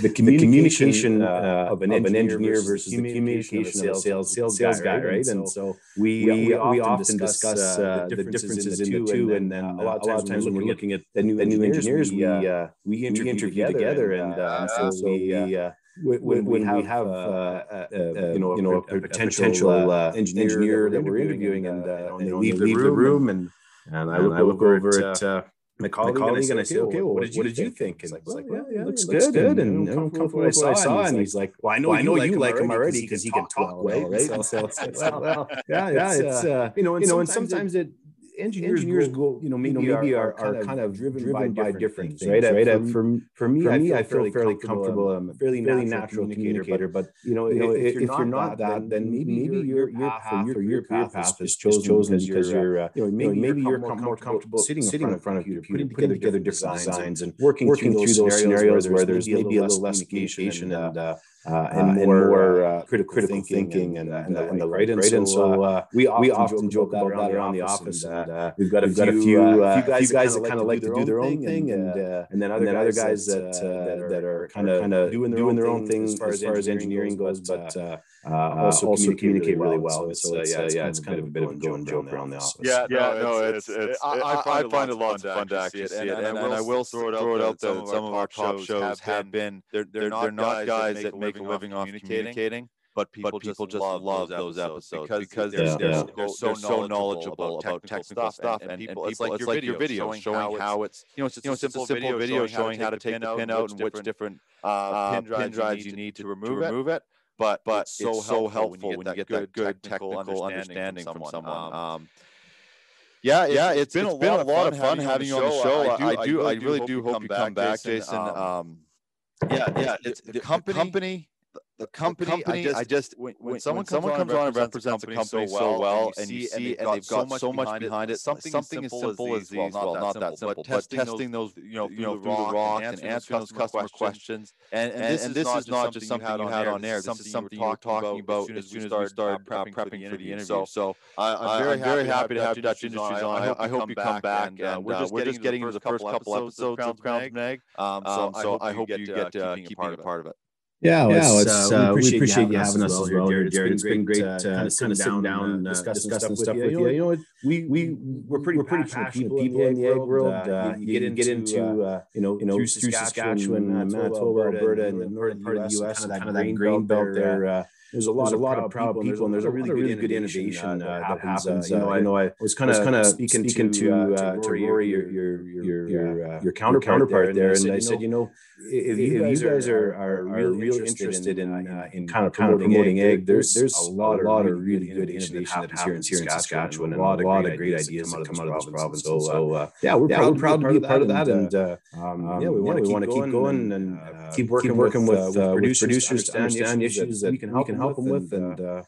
the, communication, uh, of, an, of an engineer versus the communication of a sales, sales, sales, sales guy, right? right? And so we, we, we often discuss uh, the differences in the two. And then a lot of times when we're looking at the new, engineers, we, uh, we interview together. And so we, when, when, we have, we have uh, uh, uh, you know, you know, a, a potential, uh, engineer, engineer that we're interviewing, and, and, and they leave, the room, and and I, look, I look over, over at uh, my colleague, my colleague and I say, okay, well, what did you, what did you think? And like, well, yeah, yeah, looks, looks good, good, and, and I'm comfortable with what I saw. And he's like, well, I know, well, I know you like him already because he can talk well, right? So, so, well, yeah, yeah, it's uh, you know, and sometimes it engineers, engineers go, you know, maybe, you know, maybe are, are, are, kind of driven, driven by, by different things, right? right? For, for, for me, for me, I feel, fairly comfortable. I'm um, a um, fairly, fairly natural communicator, but, you know, you know, if, if you're not that, then maybe maybe your your path or your career path is chosen because uh, you're, uh, you know, maybe maybe you're more comfortable sitting in front of computer, putting together different designs and working through those scenarios where there's maybe a little less communication and uh, uh, uh, and, uh, more, more uh, critical, critical thinking, and, and, and, and, the right. And, so, so uh, we often, we often joke about that around the office. And, uh, we've got a, we've got few, a few, few guys that kind of like to do their own thing, and and then other other guys that that are kind of doing their own thing as far as engineering goes, but uh, also, also communicate, communicate really well. well. So, it's, uh, yeah, it's, kind of a bit of a joke, joke around the office. Yeah, yeah, no, it's, it's, I, I, find it lots of fun to actually see it, and, and, I will throw it out there that some of our top shows have been they're they're not guys that make a living off communicating but people, but people just, love, love those episodes, because, because they're, they're, they're, so, so knowledgeable about technical stuff, and, and, people, it's like, it's like your video showing how it's, you know, it's just a simple video showing how to take the pin out and which different uh, pin drives you need to remove it but but it's so, it's so helpful, when you get, that, good, technical, technical understanding, from someone. Um, um, yeah, it's, yeah, it's, been, it's a, been lot a lot of fun having you on the show. I, I, do, I, really do hope you come back, Jason. Um, um, yeah, yeah, it's the company the company, company I just, I just when, when, someone, comes, someone comes on and represents, a company so well, and you see, and they've got so much behind it, something, something as simple as these, well, not that simple, but testing those, you know, you know, through the rock and answering those customer questions, and and this is not just something you had on air. This is something you were talking about as soon as we started prepping for the interview. So I'm very happy to have Dutch Industries on. I hope you come back, and we're just getting into the first couple episodes of Crownsmen Ag. So I hope you get keeping a part of it. Yeah, well, yeah, it's, uh, uh, we appreciate, we appreciate you having us as well here, Jared. It's been great, uh, kind of sitting down, down uh, discussing, discussing stuff with you. You know, we we we're pretty we're pretty passionate people, people in the ag world. Uh, you, get into, get into uh, you know you know through Saskatchewan, Manitoba, Alberta, and the northern part of the U.S. Kind of that grain belt there there's a lot, there's of, a lot of proud people, and there's a really, really good innovation uh, that happens. Uh, you, know, I, know, I was kind of kind of speaking, speaking to uh, uh, to Rory, your your your your, your uh, counterpart, counterpart there, and I said, you know, if you guys are are real interested in in uh, kind of promoting ag, there's there's a lot a lot of really good innovation that happens here in Saskatchewan, and a lot of great ideas that come out of this province. So yeah, we're proud to be a part of that, and yeah, we want to keep going and keep working working with producers to understand issues that we can help help them with, and uh,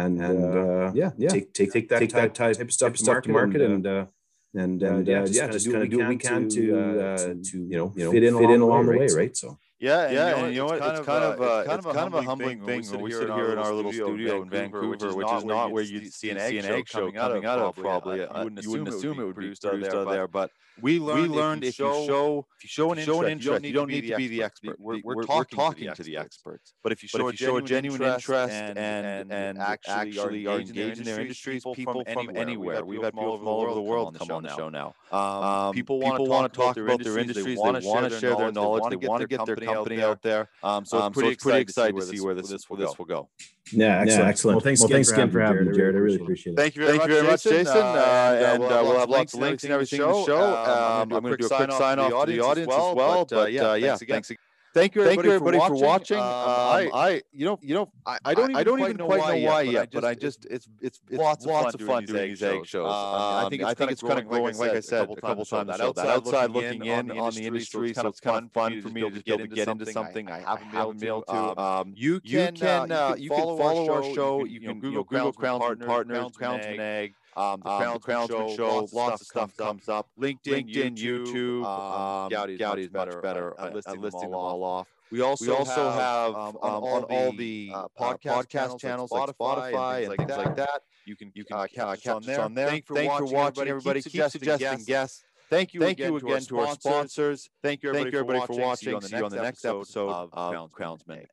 and and uh, yeah, yeah, take take take that take type, that type of stuff, stuff to market, and uh, and and yeah, just kind of do what we can to to you know you know fit in fit in along the way, right? So. Yeah, and yeah, you know, and you know what? It's kind of uh, it's kind of a humbling thing when we sit here in our little studio in Vancouver, which is not where you see an ag show coming out of. Probably, you wouldn't assume it would be produced out there, but we learned, we learned if, you show, if you show an interest, you don't need, you don't need to be the expert. We're, we're, talking, to the experts. But if you show, if you show a genuine interest and, and, actually are engaged in their industries, people from anywhere. We've had people from all over the world come on the show now. People want to talk about their industries. They want to share their knowledge. They want to get their company out there. Um, so it's pretty excited to see where this will go. Yeah, excellent. Yeah, excellent. Well, thanks, well, again, thanks again for having me, Jared. I really appreciate it. Thank you very, Thank much, you very much, Jason. Uh, and uh, we'll, we'll have lots of links and everything in the show. Um, I'm going to do a quick sign off to the audience as well. But yeah, thanks again. Thank you, everybody, Thank you, everybody for watching. For watching. Um, um I, I, you know, you know, I, I don't, even, I don't even quite know why yet, but I just, it's, it's, it's lots, lots of fun doing these ag shows. Um, I um, think, I think it's kind of growing, like I said, a couple times. That outside looking in on the industry, so it's kind of fun for me to just be able to get into something I haven't been able to. Um you can, uh, you can follow our show. You can Google Crowns Partners, Crownsmen Ag. Um, the um, Crownsmen, Show, lots, of stuff comes up. LinkedIn, LinkedIn YouTube. Um, Gowdy, Gowdy is much better, at, listing, listing them, all off. We also, we also have, have um, on, all the, uh, podcast, podcast, channels, like Spotify, Spotify and, things, and like, that. You can you can uh, catch, us on there. On there. Thank for, Thank watching, for watching, everybody. Keep, Keep suggesting, suggesting guests. Thank you, Thank again, you again to our sponsors. Thank you, everybody, Thank you everybody for watching. See you on the next episode of Crowns, Crownsmen.